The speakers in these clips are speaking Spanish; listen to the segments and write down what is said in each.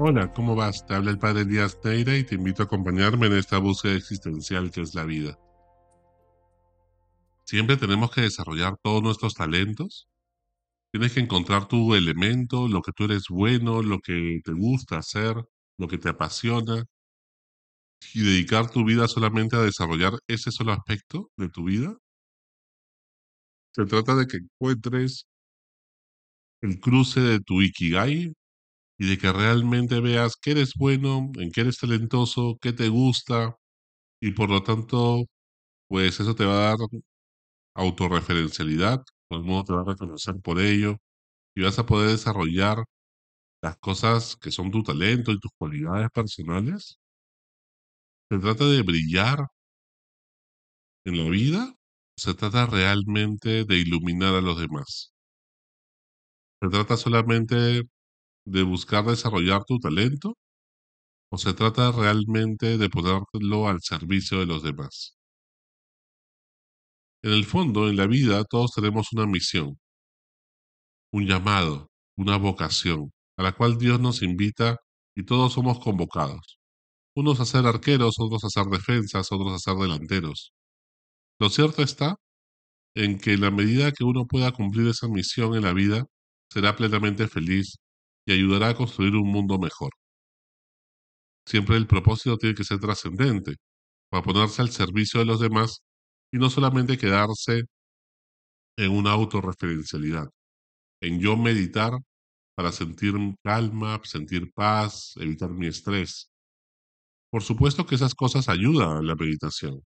Hola, ¿cómo vas? Te habla el padre Díaz Neira y te invito a acompañarme en esta búsqueda existencial que es la vida. Siempre tenemos que desarrollar todos nuestros talentos. Tienes que encontrar tu elemento, lo que tú eres bueno, lo que te gusta hacer, lo que te apasiona, y dedicar tu vida solamente a desarrollar ese solo aspecto de tu vida. Se trata de que encuentres el cruce de tu Ikigai, y de que realmente veas que eres bueno, en qué eres talentoso, qué te gusta y por lo tanto, pues eso te va a dar autorreferencialidad, todo el mundo te va a reconocer por ello y vas a poder desarrollar las cosas que son tu talento y tus cualidades personales. Se trata de brillar en la vida, se trata realmente de iluminar a los demás. Se trata solamente de buscar desarrollar tu talento o se trata realmente de ponerlo al servicio de los demás? En el fondo, en la vida, todos tenemos una misión, un llamado, una vocación, a la cual Dios nos invita y todos somos convocados. Unos a ser arqueros, otros a ser defensas, otros a ser delanteros. Lo cierto está en que la medida que uno pueda cumplir esa misión en la vida, será plenamente feliz y ayudará a construir un mundo mejor. Siempre el propósito tiene que ser trascendente, para ponerse al servicio de los demás y no solamente quedarse en una autorreferencialidad, en yo meditar para sentir calma, sentir paz, evitar mi estrés. Por supuesto que esas cosas ayudan a la meditación,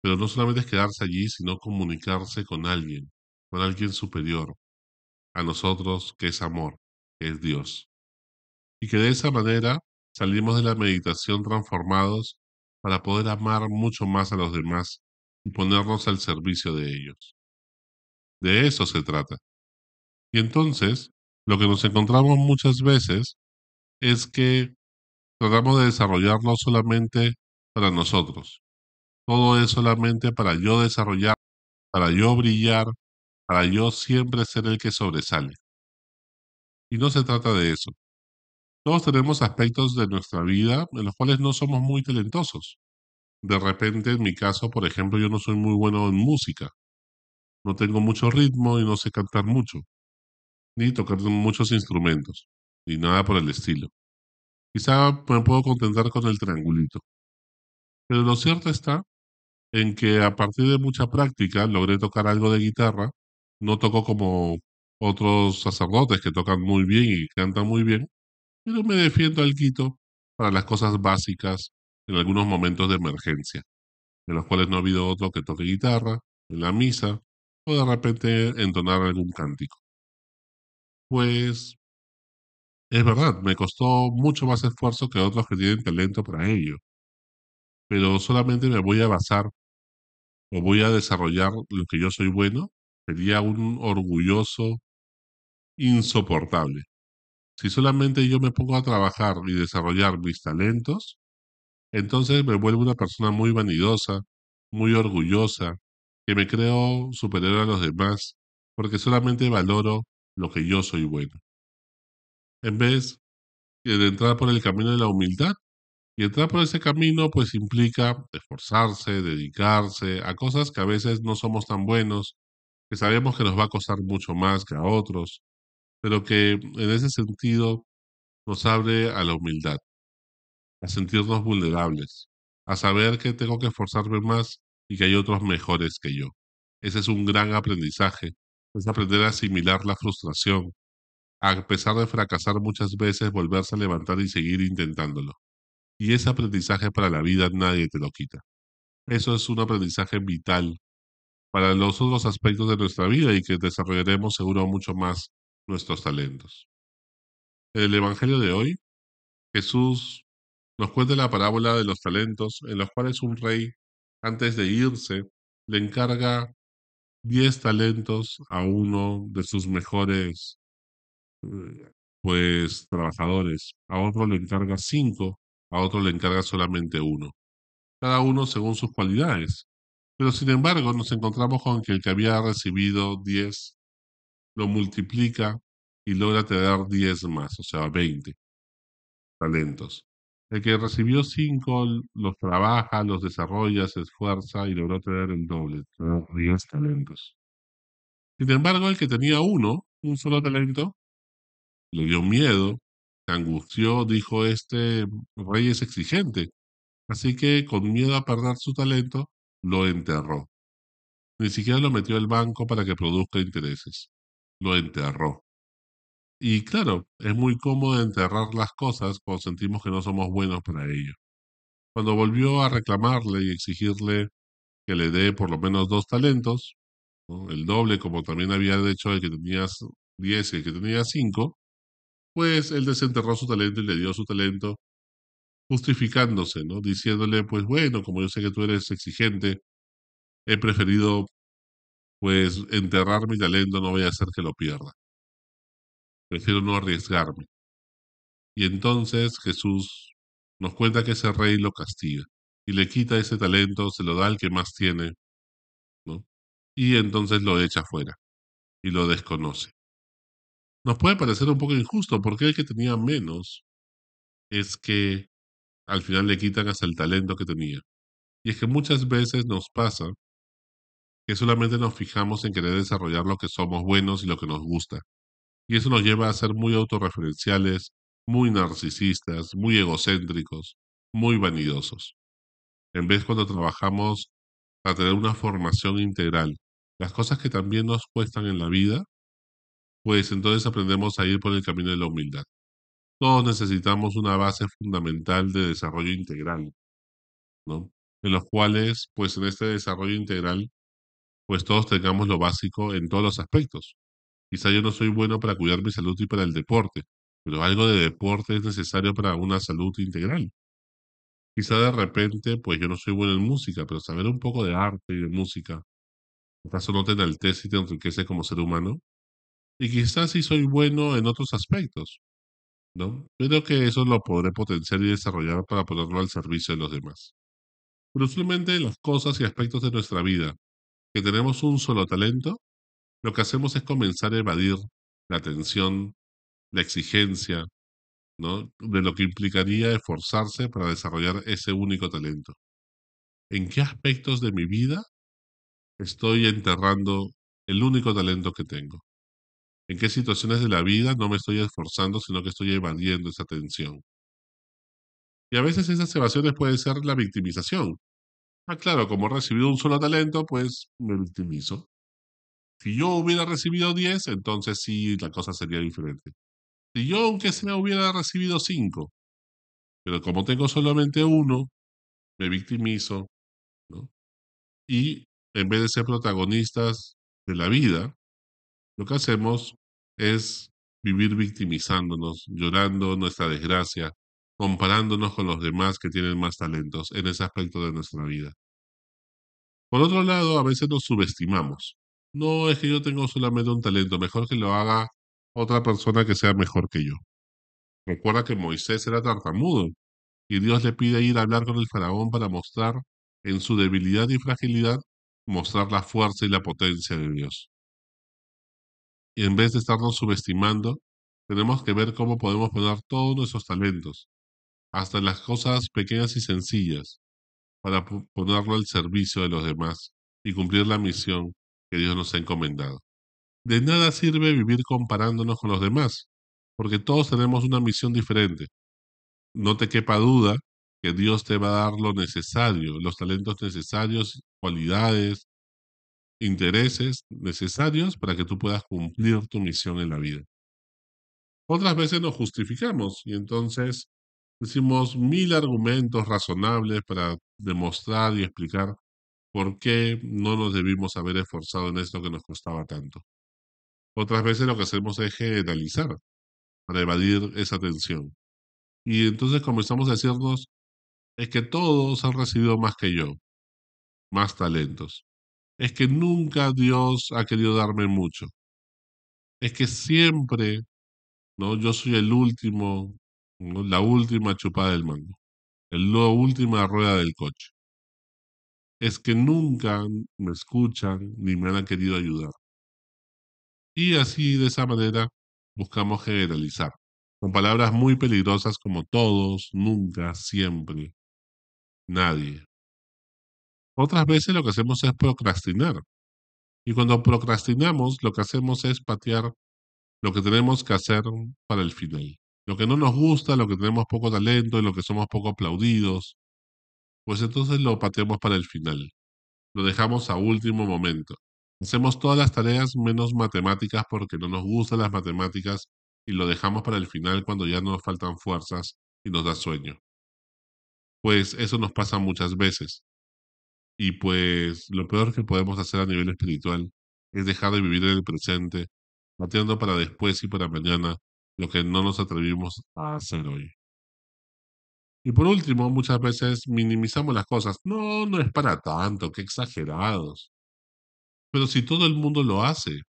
pero no solamente es quedarse allí, sino comunicarse con alguien, con alguien superior a nosotros, que es amor, es Dios. Y que de esa manera Salimos de la meditación transformados para poder amar mucho más a los demás y ponernos al servicio de ellos. De eso se trata. Y entonces, lo que nos encontramos muchas veces es que tratamos de desarrollarlo solamente para nosotros. Todo es solamente para yo desarrollar, para yo brillar, para yo siempre ser el que sobresale. Y no se trata de eso. Todos tenemos aspectos de nuestra vida en los cuales no somos muy talentosos. De repente, en mi caso, por ejemplo, yo no soy muy bueno en música. No tengo mucho ritmo y no sé cantar mucho, ni tocar muchos instrumentos, ni nada por el estilo. Quizá me puedo contentar con el triangulito. Pero lo cierto está en que a partir de mucha práctica logré tocar algo de guitarra. No toco como otros sacerdotes que tocan muy bien y cantan muy bien, pero me defiendo al quito para las cosas básicas en algunos momentos de emergencia, en los cuales no ha habido otro que toque guitarra, en la misa, o de repente entonar algún cántico. Pues es verdad, me costó mucho más esfuerzo que otros que tienen talento para ello, pero solamente me voy a basar o voy a desarrollar lo que yo soy bueno, sería un orgulloso insoportable. Si solamente yo me pongo a trabajar y desarrollar mis talentos, entonces me vuelvo una persona muy vanidosa, muy orgullosa, que me creo superior a los demás, porque solamente valoro lo que yo soy bueno. En vez de entrar por el camino de la humildad, y entrar por ese camino pues implica esforzarse, dedicarse a cosas que a veces no somos tan buenos, que sabemos que nos va a costar mucho más que a otros, pero que en ese sentido nos abre a la humildad, a sentirnos vulnerables, a saber que tengo que esforzarme más y que hay otros mejores que yo. Ese es un gran aprendizaje, es aprender a asimilar la frustración, a pesar de fracasar muchas veces, volverse a levantar y seguir intentándolo. Y ese aprendizaje para la vida nadie te lo quita. Eso es un aprendizaje vital para los otros aspectos de nuestra vida y que desarrollaremos seguro mucho más nuestros talentos. En el Evangelio de hoy, Jesús nos cuenta la parábola de los talentos en los cuales un rey, antes de irse, le encarga diez talentos a uno de sus mejores eh, pues trabajadores, a otro le encarga cinco, a otro le encarga solamente uno, cada uno según sus cualidades. Pero sin embargo nos encontramos con que el que había recibido diez lo multiplica y logra tener 10 más, o sea, 20. talentos. El que recibió cinco los trabaja, los desarrolla, se esfuerza y logró tener el doble, tener diez talentos. Sin embargo, el que tenía uno, un solo talento, le dio miedo, se angustió, dijo, este rey es exigente. Así que, con miedo a perder su talento, lo enterró. Ni siquiera lo metió al banco para que produzca intereses. Lo enterró. Y claro, es muy cómodo enterrar las cosas cuando sentimos que no somos buenos para ello. Cuando volvió a reclamarle y exigirle que le dé por lo menos dos talentos, el doble como también había dicho el que tenía diez y el que tenía cinco, pues él desenterró su talento y le dio su talento justificándose, ¿no? Diciéndole, pues bueno, como yo sé que tú eres exigente, he preferido pues enterrar mi talento, no voy a hacer que lo pierda prefiero no arriesgarme. Y entonces Jesús nos cuenta que ese rey lo castiga y le quita ese talento, se lo da al que más tiene. Y entonces lo echa fuera y lo desconoce. Nos puede parecer un poco injusto porque el que tenía menos es que al final le quitan hasta el talento que tenía. Y es que muchas veces nos pasa que solamente nos fijamos en querer desarrollar lo que somos buenos y lo que nos gusta. Y eso nos lleva a ser muy autorreferenciales, muy narcisistas, muy egocéntricos, muy vanidosos. En vez cuando trabajamos para tener una formación integral, las cosas que también nos cuestan en la vida, pues entonces aprendemos a ir por el camino de la humildad. Todos necesitamos una base fundamental de desarrollo integral, ¿no? En los cuales, pues en este desarrollo integral, pues todos tengamos lo básico en todos los aspectos. Quizá yo no soy bueno para cuidar mi salud y para el deporte, pero algo de deporte es necesario para una salud integral. Quizá de repente, pues yo no soy bueno en música, pero saber un poco de arte y de música, ¿acaso no te enaltece y te enriquece como ser humano? Y quizás sí soy bueno en otros aspectos, ¿no? Pero que eso lo podré potenciar y desarrollar para ponerlo al servicio de los demás. Pero usualmente las cosas y aspectos de nuestra vida que tenemos un solo talento, lo que hacemos es comenzar a evadir la tensión, la exigencia, ¿no? de lo que implicaría esforzarse para desarrollar ese único talento. ¿En qué aspectos de mi vida estoy enterrando el único talento que tengo? ¿En qué situaciones de la vida no me estoy esforzando, sino que estoy evadiendo esa tensión? Y a veces esas evasiones pueden ser la victimización. Ah, claro, como he recibido un solo talento, pues me victimizo. Si yo hubiera recibido 10, entonces sí, la cosa sería diferente. Si yo, aunque sea, hubiera recibido 5, pero como tengo solamente uno, me victimizo. Y en vez de ser protagonistas de la vida, lo que hacemos es vivir victimizándonos, llorando nuestra desgracia, comparándonos con los demás que tienen más talentos en ese aspecto de nuestra vida. Por otro lado, a veces nos subestimamos. No es que yo tengo solamente un talento, mejor que lo haga otra persona que sea mejor que yo. Recuerda que Moisés era tartamudo y Dios le pide ir a hablar con el faraón para mostrar en su debilidad y fragilidad, mostrar la fuerza y la potencia de Dios. Y en vez de estarnos subestimando, tenemos que ver cómo podemos poner todos nuestros talentos, hasta las cosas pequeñas y sencillas, para ponerlo al servicio de los demás y cumplir la misión que Dios nos ha encomendado. De nada sirve vivir comparándonos con los demás, porque todos tenemos una misión diferente. No te quepa duda que Dios te va a dar lo necesario, los talentos necesarios, cualidades, intereses necesarios para que tú puedas cumplir tu misión en la vida. Otras veces nos justificamos y entonces decimos mil argumentos razonables para demostrar y explicar ¿Por qué no nos debimos haber esforzado en esto que nos costaba tanto? Otras veces lo que hacemos es generalizar para evadir esa tensión. Y entonces comenzamos a decirnos, es que todos han recibido más que yo, más talentos. Es que nunca Dios ha querido darme mucho. Es que siempre, ¿no? Yo soy el último, la última chupada del mango, la última rueda del coche es que nunca me escuchan ni me han querido ayudar. Y así, de esa manera, buscamos generalizar. con palabras muy peligrosas como todos, nunca, siempre, nadie. Otras veces lo que hacemos es procrastinar. Y cuando procrastinamos, lo que hacemos es patear lo que tenemos que hacer para el final. Lo que no nos gusta, lo que tenemos poco talento y lo que somos poco aplaudidos, pues entonces lo pateamos para el final. Lo dejamos a último momento. Hacemos todas las tareas menos matemáticas porque no nos gustan las matemáticas y lo dejamos para el final cuando ya nos faltan fuerzas y nos da sueño. Pues eso nos pasa muchas veces. Y pues lo peor que podemos hacer a nivel espiritual es dejar de vivir en el presente, pateando para después y para mañana lo que no nos atrevimos a hacer hoy. Y por último, muchas veces minimizamos las cosas. No, no es para tanto, qué exagerados. Pero si todo el mundo lo hace,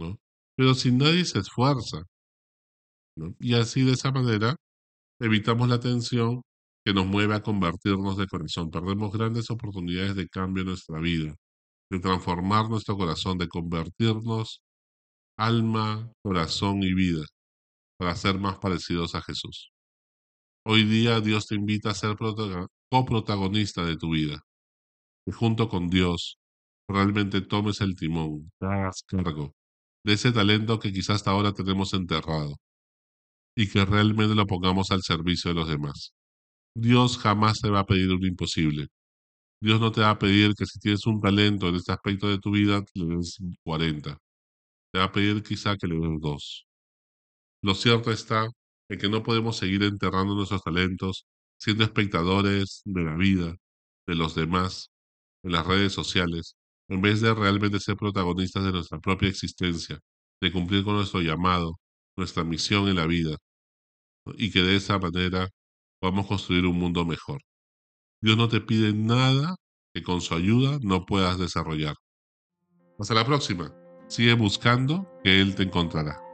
¿no? Pero si nadie se esfuerza, ¿no? Y así de esa manera evitamos la tensión que nos mueve a convertirnos de corazón. Perdemos grandes oportunidades de cambio en nuestra vida, de transformar nuestro corazón, de convertirnos alma, corazón y vida para ser más parecidos a Jesús. Hoy día Dios te invita a ser coprotagonista de tu vida. Y junto con Dios realmente tomes el timón, te hagas cargo de ese talento que quizás hasta ahora tenemos enterrado y que realmente lo pongamos al servicio de los demás. Dios jamás te va a pedir un imposible. Dios no te va a pedir que si tienes un talento en este aspecto de tu vida, le des 40. Te va a pedir quizá que le des dos. Lo cierto está que no podemos seguir enterrando nuestros talentos, siendo espectadores de la vida, de los demás, en las redes sociales, en vez de realmente ser protagonistas de nuestra propia existencia, de cumplir con nuestro llamado, nuestra misión en la vida, y que de esa manera podamos construir un mundo mejor. Dios no te pide nada que con su ayuda no puedas desarrollar. Hasta la próxima. Sigue buscando que Él te encontrará.